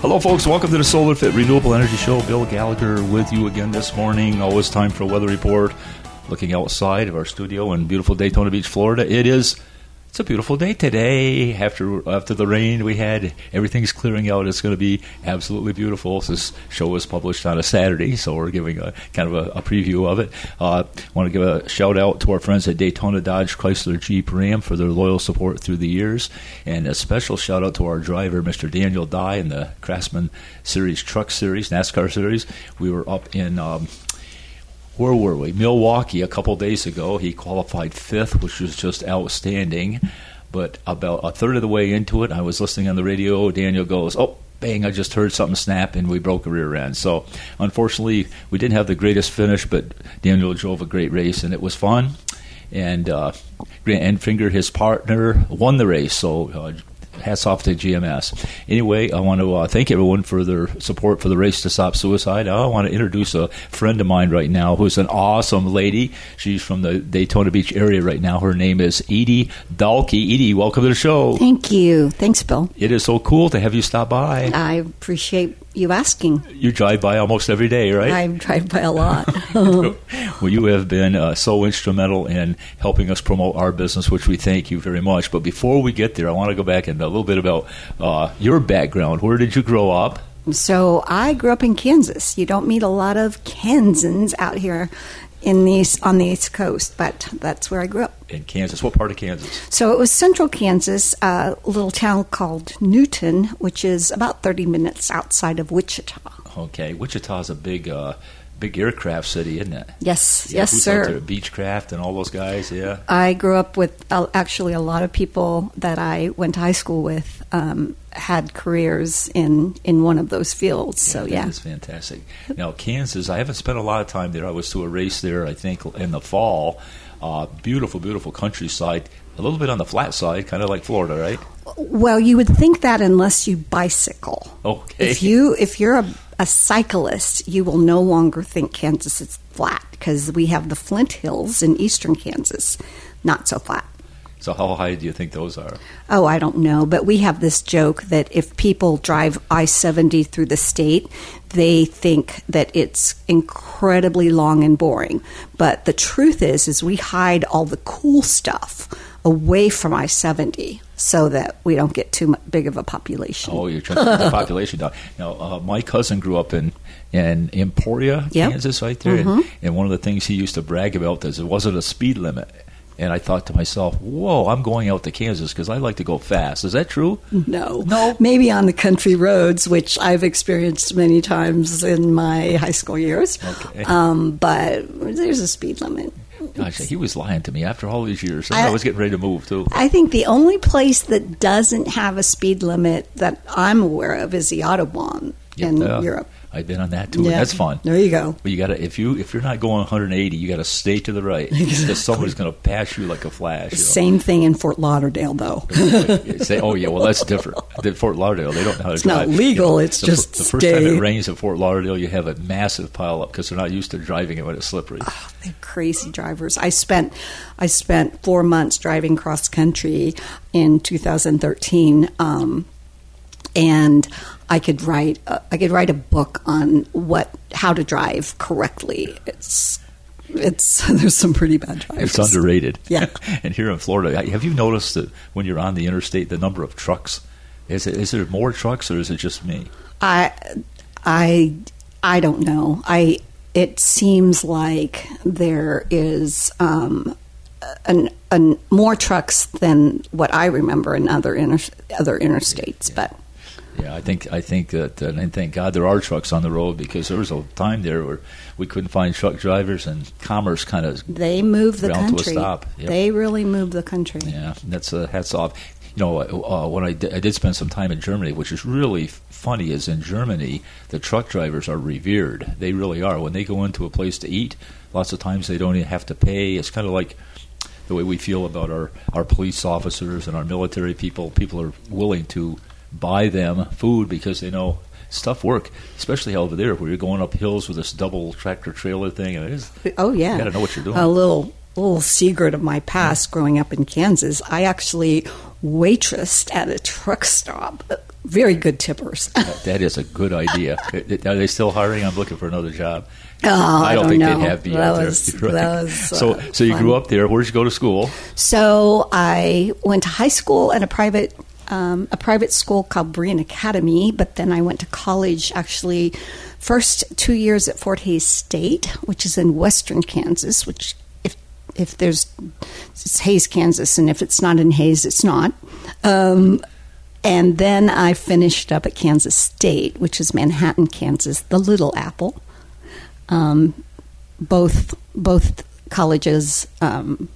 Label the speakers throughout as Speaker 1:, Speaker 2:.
Speaker 1: Hello, folks. Welcome to the Solar Fit Renewable Energy Show. Bill Gallagher with you again this morning. Always time for a weather report. Looking outside of our studio in beautiful Daytona Beach, Florida. It is it's a beautiful day today. After after the rain we had, everything's clearing out. It's going to be absolutely beautiful. This show was published on a Saturday, so we're giving a kind of a, a preview of it. Uh, want to give a shout out to our friends at Daytona Dodge Chrysler Jeep Ram for their loyal support through the years, and a special shout out to our driver, Mr. Daniel Dye, in the Craftsman Series Truck Series, NASCAR Series. We were up in. Um, where were we? Milwaukee a couple days ago. He qualified fifth, which was just outstanding. But about a third of the way into it, I was listening on the radio. Daniel goes, "Oh, bang! I just heard something snap, and we broke a rear end." So, unfortunately, we didn't have the greatest finish, but Daniel drove a great race, and it was fun. And uh, Grant Enfinger, his partner, won the race. So uh, hats off to GMS. Anyway, I want to uh, thank everyone for their support for the race to stop suicide. I want to introduce a friend of mine right now who's an awesome lady. She's from the Daytona Beach area right now. Her name is Edee Dalke. Edee, welcome to the show.
Speaker 2: Thank you. Thanks, Bill.
Speaker 1: It is so cool to have you stop by.
Speaker 2: I appreciate you asking.
Speaker 1: You drive by almost every day, right?
Speaker 2: I drive by a lot.
Speaker 1: well, you have been uh, so instrumental in helping us promote our business, which we thank you very much. But before we get there, I want to go back and a little bit about uh, your background. Where did you grow up?
Speaker 2: So I grew up in Kansas. You don't meet a lot of Kansans out here in the east, on the East Coast, but that's where I grew up.
Speaker 1: In Kansas, what part of Kansas?
Speaker 2: So it was central Kansas, a little town called Newton, which is about 30 minutes outside of Wichita.
Speaker 1: Okay, Wichita is a big, uh, big aircraft city, isn't it?
Speaker 2: Yes,
Speaker 1: Yeah,
Speaker 2: yes, sir.
Speaker 1: Beechcraft and all those guys. Yeah.
Speaker 2: I grew up with uh, actually a lot of people that I went to high school with um, had careers in in one of those fields. So
Speaker 1: that
Speaker 2: yeah,
Speaker 1: is fantastic. Now, Kansas, I haven't spent a lot of time there. I was to a race there, I think, in the fall. Uh, beautiful, beautiful countryside. A little bit on the flat side, kind of like Florida, right?
Speaker 2: well, you would think that unless you bicycle.
Speaker 1: Okay.
Speaker 2: If you if you're a, a cyclist, you will no longer think Kansas is flat because we have the Flint Hills in eastern Kansas, not so flat.
Speaker 1: So, how high do you think those are?
Speaker 2: Oh, I don't know, but we have this joke that if people drive I 70 through the state, they think that it's incredibly long and boring. But the truth is is we hide all the cool stuff away from I 70 so that we don't get too big of a population.
Speaker 1: Oh, you're trying to keep the population down. Now, uh, my cousin grew up in in Emporia,
Speaker 2: Yep.
Speaker 1: Kansas, right there, and, and one of the things he used to brag about is it wasn't a speed limit. And I thought to myself, "Whoa, I'm going out to Kansas because I like to go fast." Is that true?
Speaker 2: No.
Speaker 1: No.
Speaker 2: Maybe on the country roads, which I've experienced many times in my high school years.
Speaker 1: Okay.
Speaker 2: Um, but there's a speed limit.
Speaker 1: Gosh, he was lying to me after all these years. I,
Speaker 2: I-
Speaker 1: was getting ready to move too.
Speaker 2: I think the only place that doesn't have a speed limit that I'm aware of is the Autobahn in
Speaker 1: Yeah.
Speaker 2: Europe.
Speaker 1: I've been on that too. and That's fun.
Speaker 2: There you go.
Speaker 1: But you got to if you if you're not going 180, you got to stay to the right because somebody's going to pass you like a flash. You know?
Speaker 2: Same thing in Fort Lauderdale, though.
Speaker 1: Say, oh yeah, well that's different. At Fort Lauderdale, they don't know how to
Speaker 2: It's
Speaker 1: drive.
Speaker 2: It's not legal, it's
Speaker 1: the,
Speaker 2: just
Speaker 1: the first time it rains at Fort Lauderdale, you have a massive pile up because they're not used to driving it when it's slippery.
Speaker 2: Oh, They're crazy drivers. I spent I spent four months driving cross country in 2013, um, and I could write uh, I could write a book on what how to drive correctly. It's it's there's some pretty bad drivers.
Speaker 1: It's underrated.
Speaker 2: Yeah.
Speaker 1: and here in Florida, have you noticed that when you're on the interstate, the number of trucks is it is there more trucks or is it just me?
Speaker 2: I I I don't know. I it seems like there is um, an, an more trucks than what I remember in other inter, other interstates, but.
Speaker 1: Yeah, I think I think that, uh, and thank God there are trucks on the road because there was a time there where we couldn't find truck drivers, and commerce kind of
Speaker 2: They move the
Speaker 1: Ground to a
Speaker 2: country.
Speaker 1: stop. Yep.
Speaker 2: They really move the country.
Speaker 1: Yeah, that's uh, hats off. You know, uh, when I did, I did spend some time in Germany, which is really funny, is in Germany the truck drivers are revered. They really are. When they go into a place to eat, lots of times they don't even have to pay. It's kind of like the way we feel about our, our police officers and our military people. People are willing to buy them food because they know stuff work, especially over there where you're going up hills with this double tractor trailer thing. And it is,
Speaker 2: Oh yeah,
Speaker 1: You gotta know what you're doing.
Speaker 2: A little little secret of my past growing up in Kansas. I actually waitress at a truck stop. Very good tippers.
Speaker 1: That- that is a good idea. Are they still hiring? I'm looking for another job.
Speaker 2: Oh, I,
Speaker 1: don't,
Speaker 2: don't
Speaker 1: think
Speaker 2: know.
Speaker 1: they'd have me
Speaker 2: that
Speaker 1: out there.
Speaker 2: was,
Speaker 1: Right.
Speaker 2: that was,
Speaker 1: so,
Speaker 2: uh,
Speaker 1: so you
Speaker 2: fun.
Speaker 1: grew up there. Where did you go to school?
Speaker 2: So I went to high school at a private um, a private school called Berean Academy, but then I went to college actually first two years at Fort Hays State, which is in western Kansas, which if if there's it's Hays, Kansas, and if it's not in Hays, it's not. Um, and then I finished up at Kansas State, which is Manhattan, Kansas, the Little Apple. Um, both both colleges, um,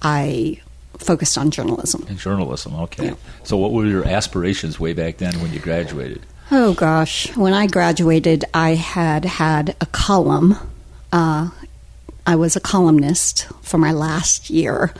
Speaker 2: I focused on journalism.
Speaker 1: In journalism. Okay.
Speaker 2: Yeah.
Speaker 1: So, what were your aspirations way back then when you graduated?
Speaker 2: Oh gosh, when I graduated, I had had a column. Uh, I was a columnist for my last year,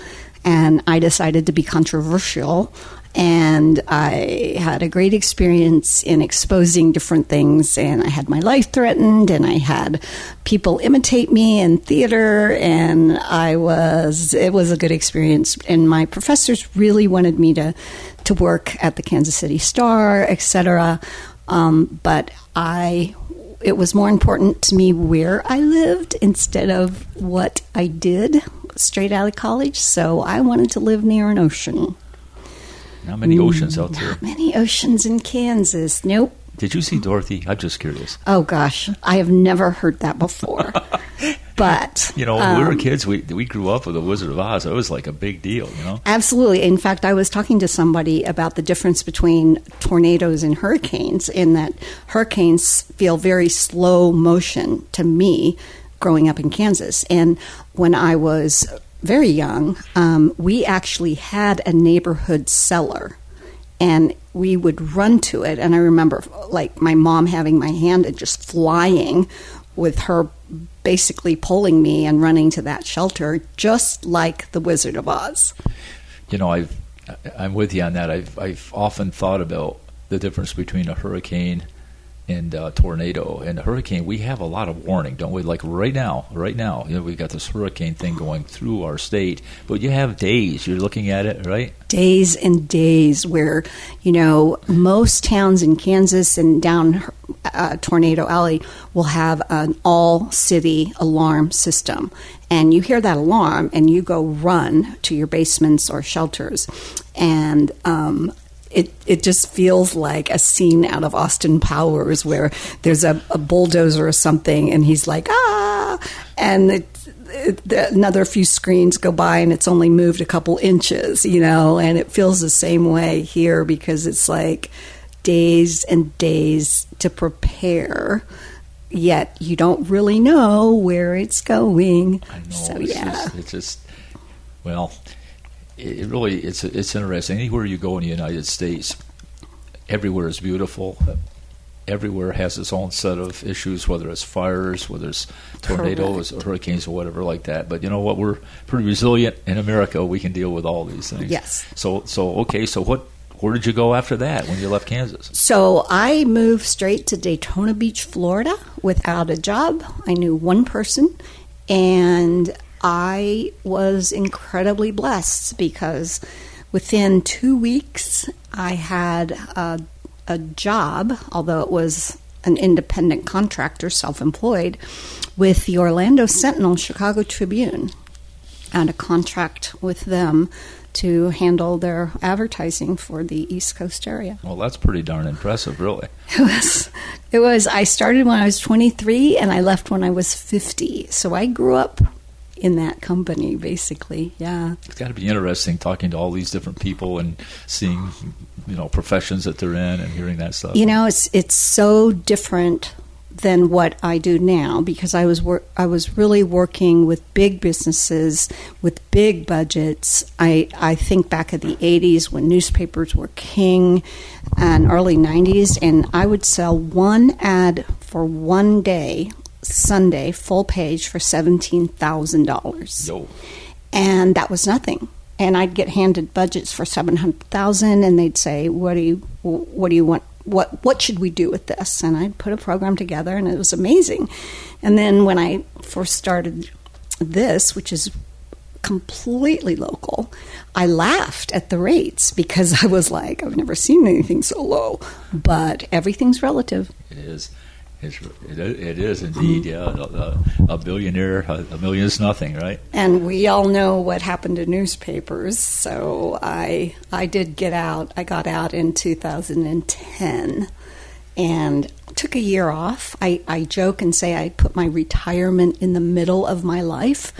Speaker 2: and I decided to be controversial. And I had a great experience in exposing different things, and I had my life threatened, and I had people imitate me in theater, and I was it was a good experience. And my professors really wanted me to to work at the Kansas City Star, etc. Um, but I, it was more important to me where I lived instead of what I did straight out of college. So I wanted to live near an ocean.
Speaker 1: Not many oceans out there.
Speaker 2: Not many oceans in Kansas. Nope.
Speaker 1: Did you see Dorothy? I'm just curious.
Speaker 2: Oh gosh, I have never heard that before. but
Speaker 1: You know, when we were
Speaker 2: um,
Speaker 1: kids, we we grew up with the Wizard of Oz. It was like a big deal. You know.
Speaker 2: Absolutely. In fact, I was talking to somebody about the difference between tornadoes and hurricanes, in that hurricanes feel very slow motion to me growing up in Kansas. And when I was very young, um, we actually had a neighborhood cellar. And we would run to it. And I remember, like, my mom having my hand and just flying with her basically pulling me and running to that shelter, just like the Wizard of Oz.
Speaker 1: You know, I've I'm with you on that. I've I've often thought about the difference between a hurricane and a tornado. And hurricane, we have a lot of warning, don't we? Like right now, right now, you know, we've got this hurricane thing going through our state, but you have days. You're looking at it, right?
Speaker 2: days and days where you know most towns in Kansas and down uh, Tornado Alley will have an all city alarm system and you hear that alarm and you go run to your basements or shelters and um, it, it just feels like a scene out of Austin Powers where there's a, a bulldozer or something and he's like ah and it, it, the, another few screens go by and it's only moved a couple inches, you know, and it feels the same way here because it's like days and days to prepare, yet you don't really know where it's going.
Speaker 1: I know.
Speaker 2: So
Speaker 1: it's
Speaker 2: yeah,
Speaker 1: just, it's just well, it, really it's it's interesting. Anywhere you go in the United States, everywhere is beautiful. Everywhere has its own set of issues, whether it's fires, whether it's tornadoes, or hurricanes, or whatever like that. But you know what? We're pretty resilient in America. We can deal with all these things.
Speaker 2: Yes.
Speaker 1: So so okay. So what? Where did you go after that when you left Kansas?
Speaker 2: So I moved straight to Daytona Beach, Florida without a job. I knew one person and I was incredibly blessed because within two weeks I had a, a job, although it was an independent contractor, self employed, with the Orlando Sentinel Chicago Tribune and a contract with them to handle their advertising for the East Coast area.
Speaker 1: Well, that's pretty darn impressive, really.
Speaker 2: It was it was I started when I was 23 and I left when I was 50. So I grew up in that company basically. Yeah.
Speaker 1: It's got to be interesting talking to all these different people and seeing, you know, professions that they're in and hearing that stuff.
Speaker 2: You know, it's it's so different than what I do now because I was wor- I was really working with big businesses with big budgets. I I think back at the 80s when newspapers were king and early 90s and I would sell one ad for one day Sunday full page for $17,000
Speaker 1: Yo.
Speaker 2: and that was nothing. And I'd get handed budgets for seven hundred thousand, and they'd say, "What do you, what do you want? What, what should we do with this?" And I'd put a program together, and it was amazing. And then when I first started this, which is completely local. I laughed at the rates because I was like, I've never seen anything so low. But everything's relative.
Speaker 1: It is. It's, it, it is indeed, yeah. A, a billionaire, a, a million is nothing, right?
Speaker 2: And we all know what happened to newspapers. So I I did get out. I got out in 2010 and took a year off. I, I joke and say I put my retirement in the middle of my life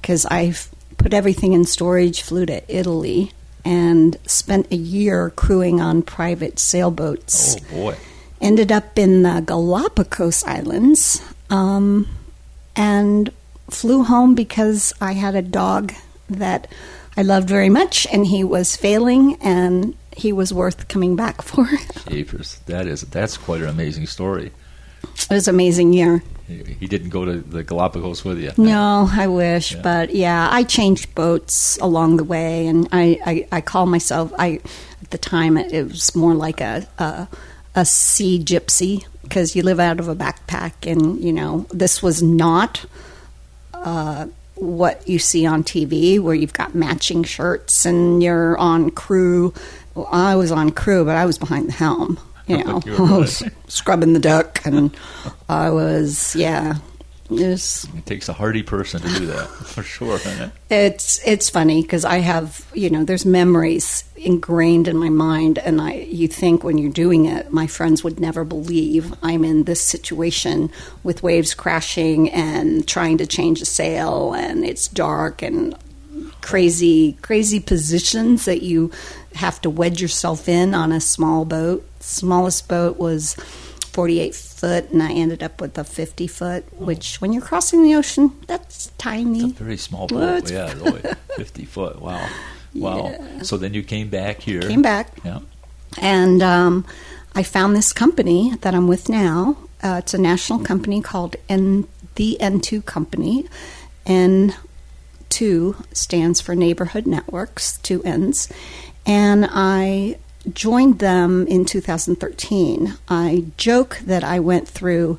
Speaker 2: because I've put everything in storage, flew to Italy, and spent a year crewing on private sailboats.
Speaker 1: Oh, boy
Speaker 2: ended up in the Galapagos Islands um, and flew home because I had a dog that I loved very much, and he was failing, and he was worth coming back for.
Speaker 1: Jeepers, that is that's quite an amazing story.
Speaker 2: It was an amazing year.
Speaker 1: He didn't go to the Galapagos with you.
Speaker 2: No, I wish, yeah. but yeah, I changed boats along the way, and I, I, I call myself I at the time it was more like a, a a sea gypsy because you live out of a backpack, and you know this was not uh, what you see on TV, where you've got matching shirts and you're on crew. Well, I was on crew, but I was behind the helm. You know, I was scrubbing the deck, and I was yeah Yes.
Speaker 1: It takes a hardy person to do that, for sure. It?
Speaker 2: It's it's funny because I have you know there's memories ingrained in my mind, and I you think when you're doing it, my friends would never believe I'm in this situation with waves crashing and trying to change a sail, and it's dark and crazy crazy positions that you have to wedge yourself in on a small boat. Smallest boat was 48 foot, and I ended up with a 50 foot, oh. which when you're crossing the ocean, that's tiny.
Speaker 1: It's a very small boat. yeah, really. 50 foot. Wow. Wow. Yeah. So then you came back here.
Speaker 2: Came back.
Speaker 1: Yeah.
Speaker 2: And um, I found this company that I'm with now. Uh, it's a national company called N- the N2 Company. N2 stands for Neighborhood Networks, two N's. And I joined them in 2013. I joke that I went through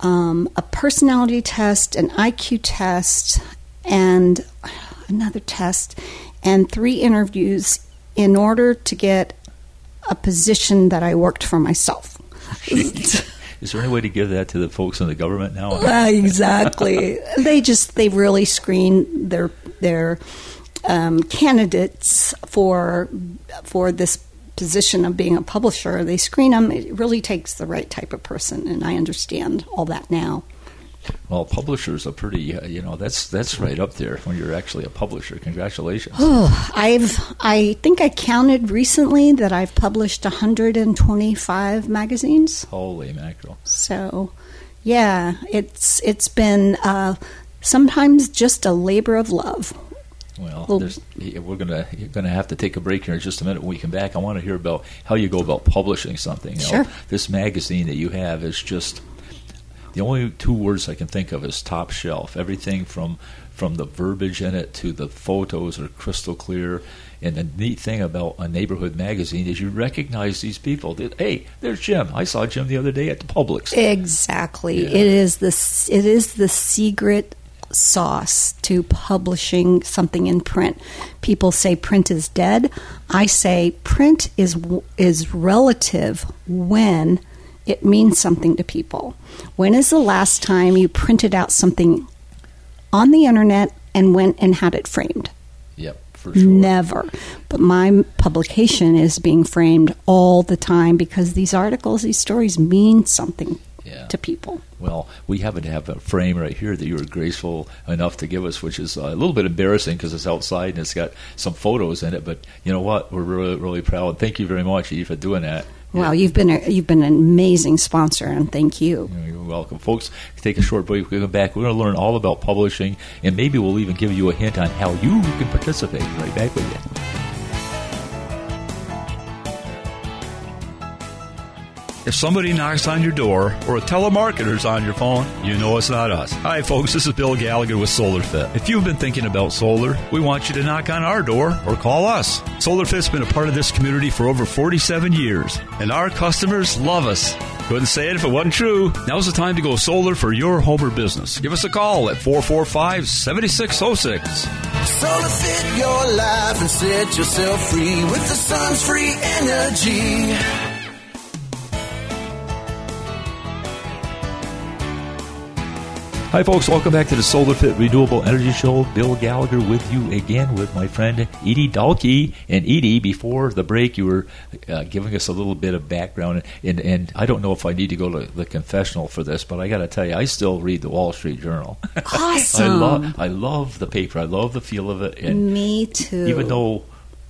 Speaker 2: um, a personality test, an IQ test, and another test, and three interviews in order to get a position that I worked for myself.
Speaker 1: Is there any way to give that to the folks in the government now?
Speaker 2: Uh, exactly. they just they really screen their their um, candidates for for this position of being a publisher. They screen them. It really takes the right type of person, and I understand all that now.
Speaker 1: Well, publishers are pretty, uh, you know, that's that's right up there when you're actually a publisher. Congratulations.
Speaker 2: Oh, I've I think I counted recently that I've published 125 magazines.
Speaker 1: Holy mackerel!
Speaker 2: So, yeah, it's it's been uh, sometimes just a labor of love.
Speaker 1: Well, well we're gonna you're gonna have to take a break here in just a minute. When we come back, I want to hear about how you go about publishing something. You
Speaker 2: sure.
Speaker 1: Know, this magazine that you have is just the only two words I can think of is top shelf. Everything from from the verbiage in it to the photos are crystal clear. And the neat thing about a neighborhood magazine is you recognize these people. That, hey, there's Jim. I saw Jim the other day at the Publix.
Speaker 2: Exactly. Yeah. It is the it is the secret sauce to publishing something in print. People say print is dead. I say print is is relative when it means something to people. When is the last time you printed out something on the internet and went and had it framed?
Speaker 1: Yep. Sure.
Speaker 2: Never. But my publication is being framed all the time because these articles, these stories mean something yeah. to people.
Speaker 1: Well, we happen to have a frame right here that you were graceful enough to give us, which is a little bit embarrassing because it's outside and it's got some photos in it. But you know what? We're really, really proud. Thank you very much, Eve, for doing that.
Speaker 2: Wow, you've been a, you've been an amazing sponsor, and thank you.
Speaker 1: You're welcome, folks. Take a short break. we come back. We're going to learn all about publishing, and maybe we'll even give you a hint on how you can participate. Right back with you. If somebody knocks on your door or a telemarketer's on your phone, you know it's not us. Hi, folks. This is Bill Gallagher with SolarFit. If you've been thinking about solar, we want you to knock on our door or call us. SolarFit's been a part of this community for over 47 years, and our customers love us. Couldn't say it if it wasn't true. Now's the time to go solar for your home or business. Give us a call at 445 7606.
Speaker 3: Solar fit your life and set yourself free with the sun's free energy.
Speaker 1: Hi, folks. Welcome back to the Solar Fit Renewable Energy Show. Bill Gallagher with you again with my friend Edee Dalke. And Edee, before the break, you were uh, giving us a little bit of background. And, and I don't know if I need to go to the confessional for this, but I got to tell you, I still read the Wall Street Journal.
Speaker 2: Awesome.
Speaker 1: I, love, I love the paper. I love the feel of it.
Speaker 2: And Me too.
Speaker 1: Even though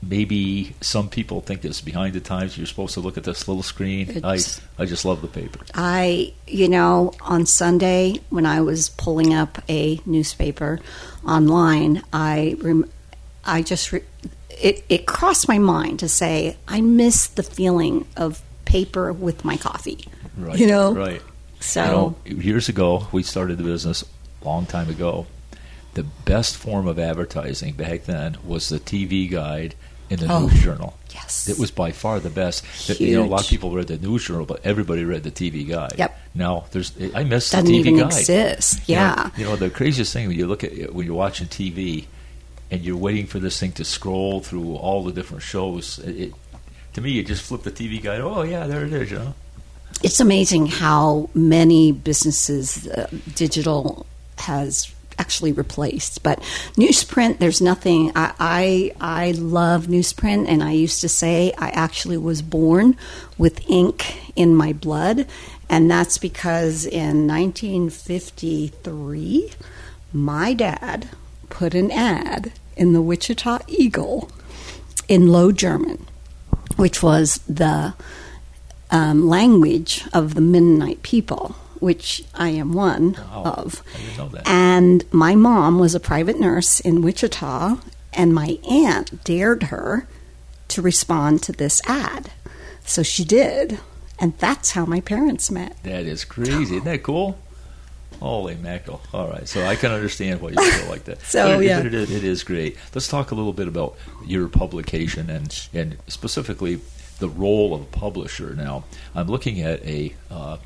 Speaker 1: maybe some people think it's behind the times. You're supposed to look at this little screen. I I just love the paper.
Speaker 2: I you know on Sunday when I was pulling up a newspaper online, I rem, I just re, it it crossed my mind to say I miss the feeling of paper with my coffee.
Speaker 1: Right.
Speaker 2: You know.
Speaker 1: Right.
Speaker 2: So
Speaker 1: you know, years ago we started the business a long time ago. The best form of advertising back then was the TV guide in the
Speaker 2: Oh,
Speaker 1: news journal.
Speaker 2: yes.
Speaker 1: It was by far the best. Huge. You know, a lot of people read the news journal, but everybody read the TV guide.
Speaker 2: Yep.
Speaker 1: Now, there's I miss
Speaker 2: doesn't
Speaker 1: the TV
Speaker 2: even
Speaker 1: guide.
Speaker 2: exist.
Speaker 1: You know-
Speaker 2: Yeah.
Speaker 1: You know, the craziest thing when you look at when you're watching TV and you're waiting for this thing to scroll through all the different shows. It, it, to me, you just flip the TV guide. Oh yeah, there it is. You know.
Speaker 2: It's amazing how many businesses uh, digital has actually replaced. But newsprint, there's nothing. I, I I love newsprint, and I used to say I actually was born with ink in my blood, and that's because in 1953, my dad put an ad in the Wichita Eagle in Low German, which was the um, language of the Mennonite people, which I am one
Speaker 1: Wow.
Speaker 2: of.
Speaker 1: I didn't know that.
Speaker 2: And my mom was a private nurse in Wichita, and my aunt dared her to respond to this ad. So she did, and that's how my parents met.
Speaker 1: That is crazy. Isn't that cool? Holy mackerel! All right, so I can understand why you feel like that.
Speaker 2: So,
Speaker 1: it-
Speaker 2: yeah.
Speaker 1: it, is- it is great. Let's talk a little bit about your publication and and specifically the role of a publisher. Now, I'm looking at a uh,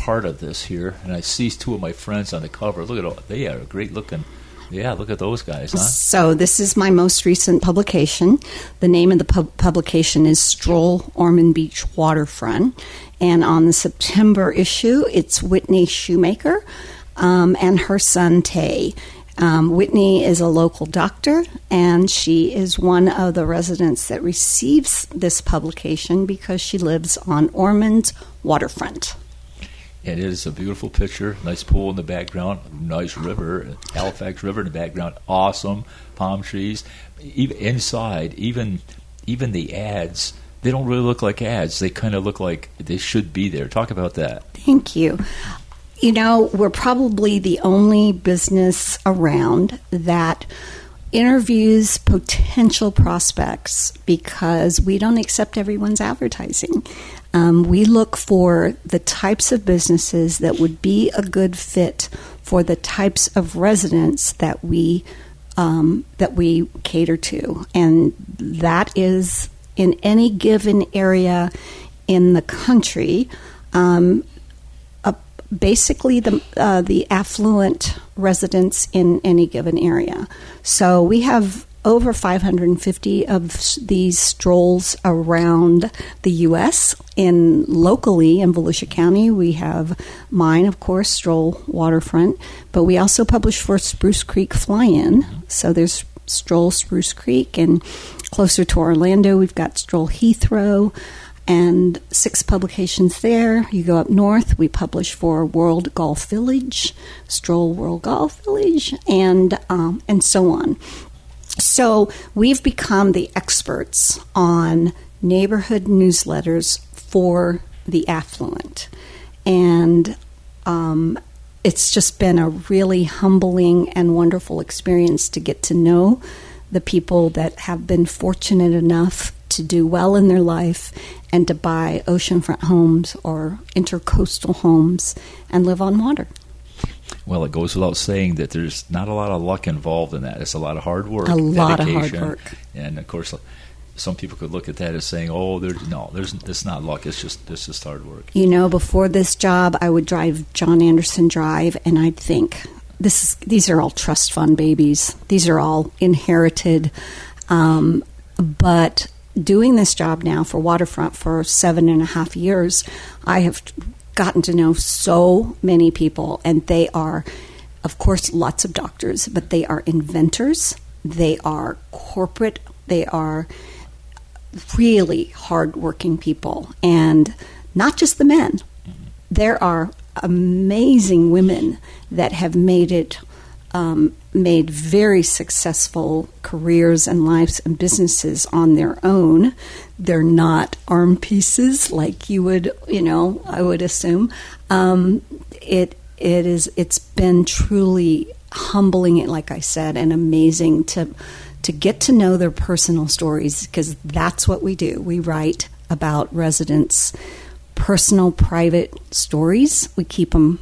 Speaker 1: part of this here, and I see two of my friends on the cover. Look at all they are great looking. Yeah, look at those guys, huh?
Speaker 2: So this is my most recent publication. The name of the pub- publication is Stroll Ormond Beach Waterfront, and on the September issue, it's Whitney Shoemaker um, and her son Tay. Um, Whitney is a local doctor, and she is one of the residents that receives this publication because she lives on Ormond's waterfront.
Speaker 1: And it is a beautiful picture. Nice pool in the background. Nice river, Halifax River in the background. Awesome palm trees. Even inside, even even the ads, they don't really look like ads. They kind of look like they should be there. Talk about that.
Speaker 2: Thank you. You know, we're probably the only business around that interviews potential prospects because we don't accept everyone's advertising. Um, we look for the types of businesses that would be a good fit for the types of residents that we um, that we cater to, and that is in any given area in the country. Um, basically, the uh, the affluent residents in any given area. So we have over 550 of these strolls around the U.S. In locally in Volusia County, we have mine, of course, Stroll Waterfront, but we also publish for Spruce Creek Fly-In. So there's Stroll Spruce Creek, and closer to Orlando, we've got Stroll Heathrow and six publications there. You go up north, we publish for World Golf Village, Stroll World Golf Village, and um, and so on. So we've become the experts on neighborhood newsletters for the affluent, and um, it's just been a really humbling and wonderful experience to get to know the people that have been fortunate enough to do well in their life and to buy oceanfront homes or intercoastal homes and live on water.
Speaker 1: Well, it goes without saying that there's not a lot of luck involved in that. It's a lot of hard work,
Speaker 2: A lot of hard work.
Speaker 1: and of course, some people could look at that as saying, "Oh, there's no, there's it's not luck. It's just it's just hard work."
Speaker 2: You know, before this job, I would drive John Anderson Drive, and I'd think, "This is these are all trust fund babies. These are all inherited." Um, but doing this job now for Waterfront for seven and a half years, I have gotten to know so many people, and they are, of course, lots of doctors, but they are inventors. They are corporate. They are really hardworking people, and not just the men. There are amazing women that have made it, um, made very successful careers and lives and businesses on their own. They're not arm pieces like you would, you know, I would assume. Um, it it is. It's been truly humbling, like I said, and amazing to to get to know their personal stories because that's what we do. We write about residents' personal, private stories. We keep them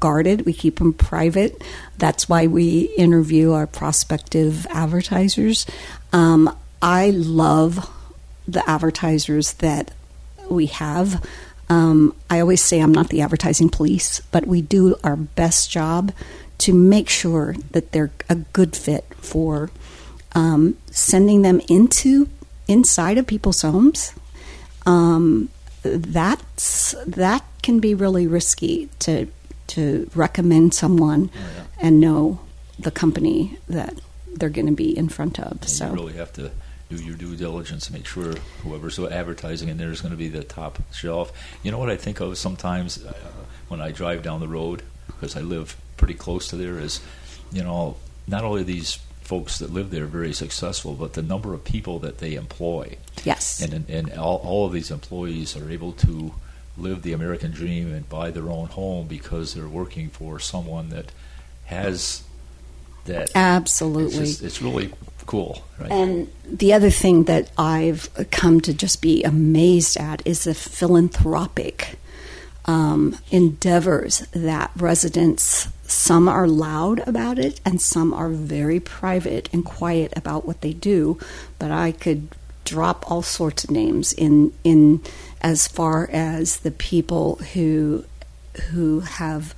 Speaker 2: guarded, we keep them private. That's why we interview our prospective advertisers. Um, I love the advertisers that we have. Um, I always say I'm not the advertising police, but we do our best job to make sure that they're a good fit for um, sending them into inside of people's homes. Um, that's that can be really risky to to recommend someone
Speaker 1: Oh, yeah.
Speaker 2: and know the company that they're going to be in front of.
Speaker 1: And
Speaker 2: so
Speaker 1: you really have to do your due diligence to make sure whoever's advertising in there is going to be the top shelf. You know what I think of sometimes uh, when I drive down the road because I live pretty close to there is, you know, not only these folks that live there very successful, but the number of people that they employ,
Speaker 2: yes,
Speaker 1: and and, and all, all of these employees are able to live the American dream and buy their own home because they're working for someone that has that.
Speaker 2: absolutely.
Speaker 1: It's, just, it's really cool, right?
Speaker 2: And the other thing that I've come to just be amazed at is the philanthropic um, endeavors that residents, some are loud about it and some are very private and quiet about what they do. But I could drop all sorts of names in, in as far as the people who, who have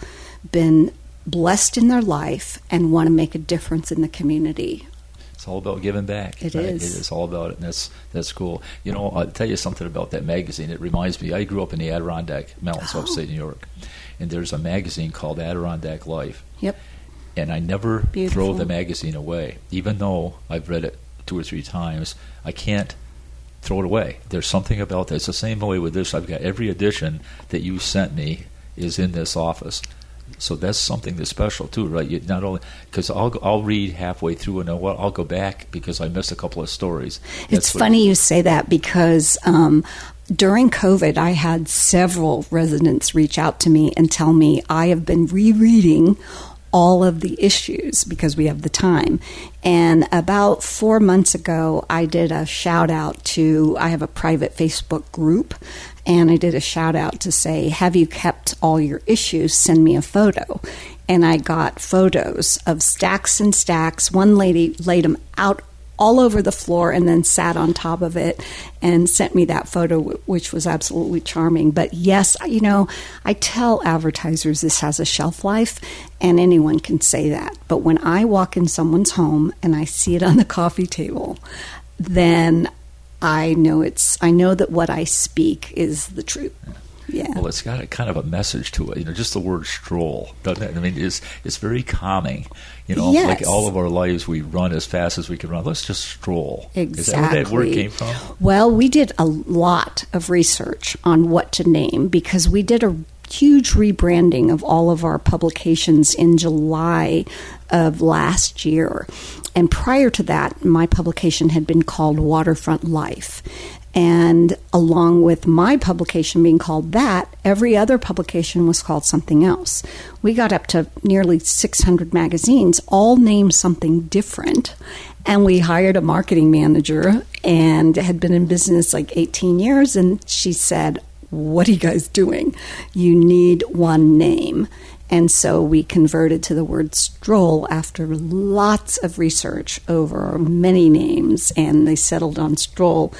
Speaker 2: been blessed in their life and want to make a difference in the community.
Speaker 1: It's all about giving back.
Speaker 2: It
Speaker 1: right?
Speaker 2: is.
Speaker 1: It is all about it, and that's that's cool. You know, I'll tell you something about that magazine. It reminds me. I grew up in the Adirondack Mountains,
Speaker 2: Oh.
Speaker 1: upstate New York, and there's a magazine called Adirondack Life.
Speaker 2: Yep.
Speaker 1: And I never
Speaker 2: Beautiful.
Speaker 1: throw the magazine away, even though I've read it two or three times. I can't throw it away. There's something about that. It's the same way with this. I've got every edition that you sent me is in this office. So that's something that's special too, right? You not only because I'll I'll read halfway through and I'll, I'll go back because I missed a couple of stories.
Speaker 2: It's
Speaker 1: That's what-
Speaker 2: funny you say that because um, during COVID, I had several residents reach out to me and tell me I have been rereading all of the issues because we have the time. And about four months ago, I did a shout out to, I have a private Facebook group, and I did a shout out to say, Have you kept all your issues? Send me a photo. And I got photos of stacks and stacks. One lady laid them out all over the floor and then sat on top of it and sent me that photo, which was absolutely charming. But yes, you know, I tell advertisers this has a shelf life, and anyone can say that. But when I walk in someone's home and I see it on the coffee table, then I know it's, I know that what I speak is the truth. Yeah.
Speaker 1: Well, it's got a kind of a message to it. You know, just the word "stroll," doesn't it? I mean, it's it's very calming. You know,
Speaker 2: Yes.
Speaker 1: like all of our lives, we run as fast as we can run. Let's just stroll. Is that where that word came from?
Speaker 2: Well, we did a lot of research on what to name because we did a huge rebranding of all of our publications in July of last year. And prior to that, my publication had been called Waterfront Life. And along with my publication being called that, every other publication was called something else. We got up to nearly 600 magazines, all named something different. And we hired a marketing manager and had been in business like 18 years. And she said, What are you guys doing? You need one name. And so we converted to the word stroll after lots of research over many names, and they settled on stroll.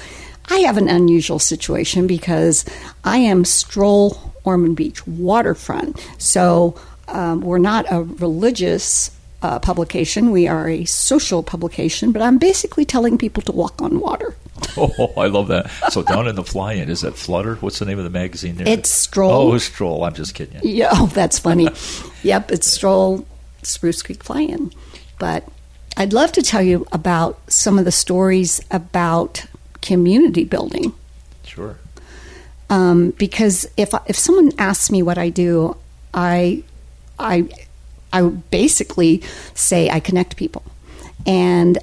Speaker 2: I have an unusual situation because I am stroll Ormond Beach waterfront. So um, we're not a religious uh, publication, we are a social publication, but I'm basically telling people to walk on water.
Speaker 1: Oh, I love that. So down in the fly-in, is that Flutter? What's the name of the magazine there?
Speaker 2: It's Stroll.
Speaker 1: Oh, it's Stroll. I'm just kidding you.
Speaker 2: Yeah, oh, that's funny. yep, it's Stroll Spruce Creek Fly-in. But I'd love to tell you about some of the stories about community building.
Speaker 1: Sure.
Speaker 2: Um, because if if someone asks me what I do, I I I basically say I connect people, and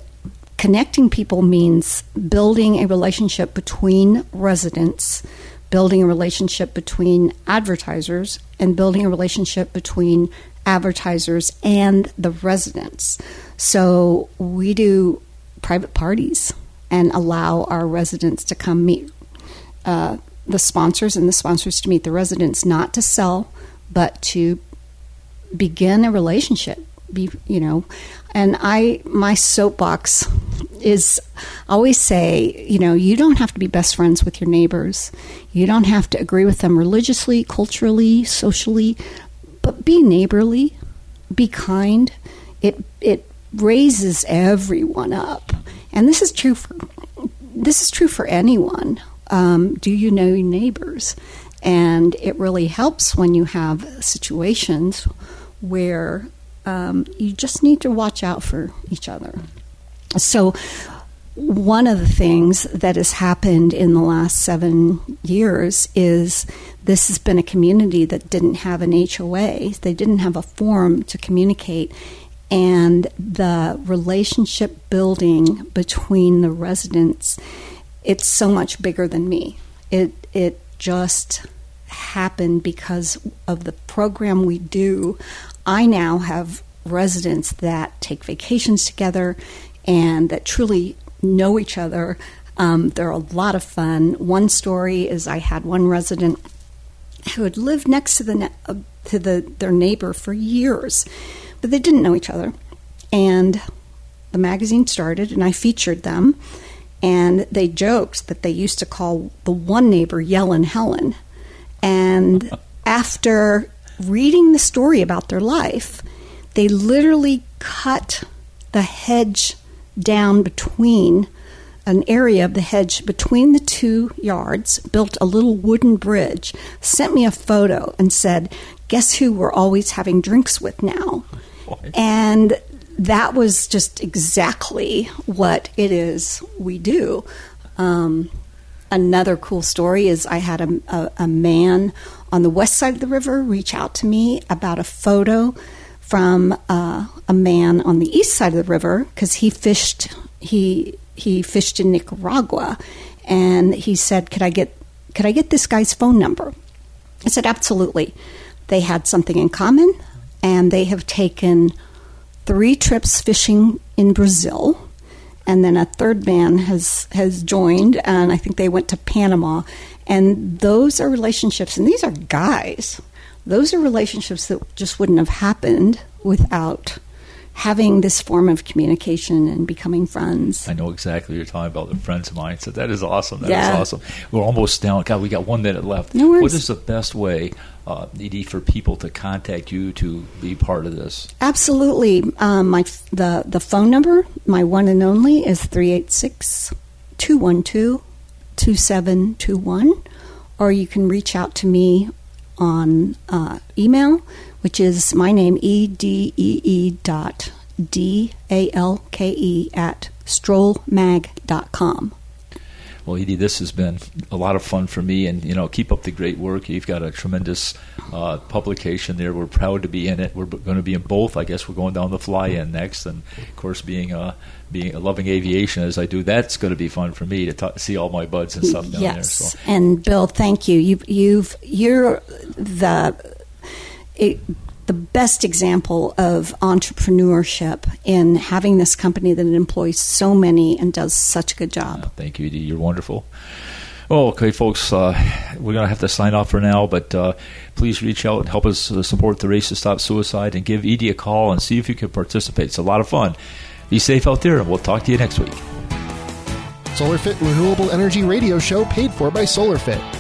Speaker 2: connecting people means building a relationship between residents, building a relationship between advertisers, and building a relationship between advertisers and the residents. So we do private parties and allow our residents to come meet uh, the sponsors and the sponsors to meet the residents, not to sell, but to begin a relationship. Be you know, and I my soapbox is always say you know you don't have to be best friends with your neighbors, you don't have to agree with them religiously, culturally, socially, but be neighborly, be kind. It it raises everyone up, and this is true for this is true for anyone. Um, do you know your neighbors? And it really helps when you have situations where um, you just need to watch out for each other. So, one of the things that has happened in the last seven years is this has been a community that didn't have an HOA, they didn't have a forum to communicate. And the relationship building between the residents, it's so much bigger than me. It, it just happened because of the program we do. I now have residents that take vacations together and that truly know each other. Um, they're a lot of fun. One story is I had one resident who had lived next to the ne- uh, to the their neighbor for years, but they didn't know each other. And the magazine started, and I featured them. And they joked that they used to call the one neighbor Yellen Helen. And after reading the story about their life, they literally cut the hedge down between an area of the hedge between the two yards, built a little wooden bridge, sent me a photo, and said, Guess who we're always having drinks with now? And that was just exactly what it is we do. Um, another cool story is I had a, a, a, man on the west side of the river reach out to me about a photo from uh, a man on the east side of the river because he fished he he fished in Nicaragua, and he said, "Could I get could I get this guy's phone number?" I said, "Absolutely." They had something in common, and they have taken three trips fishing in Brazil and then a third man has has joined, and I think they went to Panama. And those are relationships, and these are guys. Those are relationships that just wouldn't have happened without having this form of communication and becoming friends.
Speaker 1: I know exactly what you're talking about. The friends of mine. So that is awesome. That
Speaker 2: yeah.
Speaker 1: is awesome. We're almost down. God, we got one minute left.
Speaker 2: No worries.
Speaker 1: What is the best way, uh, for people to contact you to be part of this?
Speaker 2: Absolutely. Um, my the the phone number, my one and only, is 386 212 2721. Or you can reach out to me on uh, email which is my name, E D E E dot D A L K E at strollmag.com.
Speaker 1: Well, Edee, this has been a lot of fun for me, and you know, keep up the great work. You've got a tremendous uh, publication there. We're proud to be in it. We're going to be in both. I guess we're going down the fly-in next, and of course, being a being a loving aviation as I do, that's going to be fun for me to talk, see all my buds and stuff down
Speaker 2: yes.
Speaker 1: there. So.
Speaker 2: and Bill, thank you. You've you've you're the it, the best example of entrepreneurship in having this company that employs so many and does such a good job.
Speaker 1: thank you, Edee. You're wonderful. Oh, okay, folks. Uh, we're going to have to sign off for now, but uh, please reach out and help us uh, support the race to stop suicide and give Edee a call and see if you can participate. It's a lot of fun. Be safe out there, and we'll talk to you next week.
Speaker 4: SolarFit Renewable Energy Radio Show paid for by SolarFit.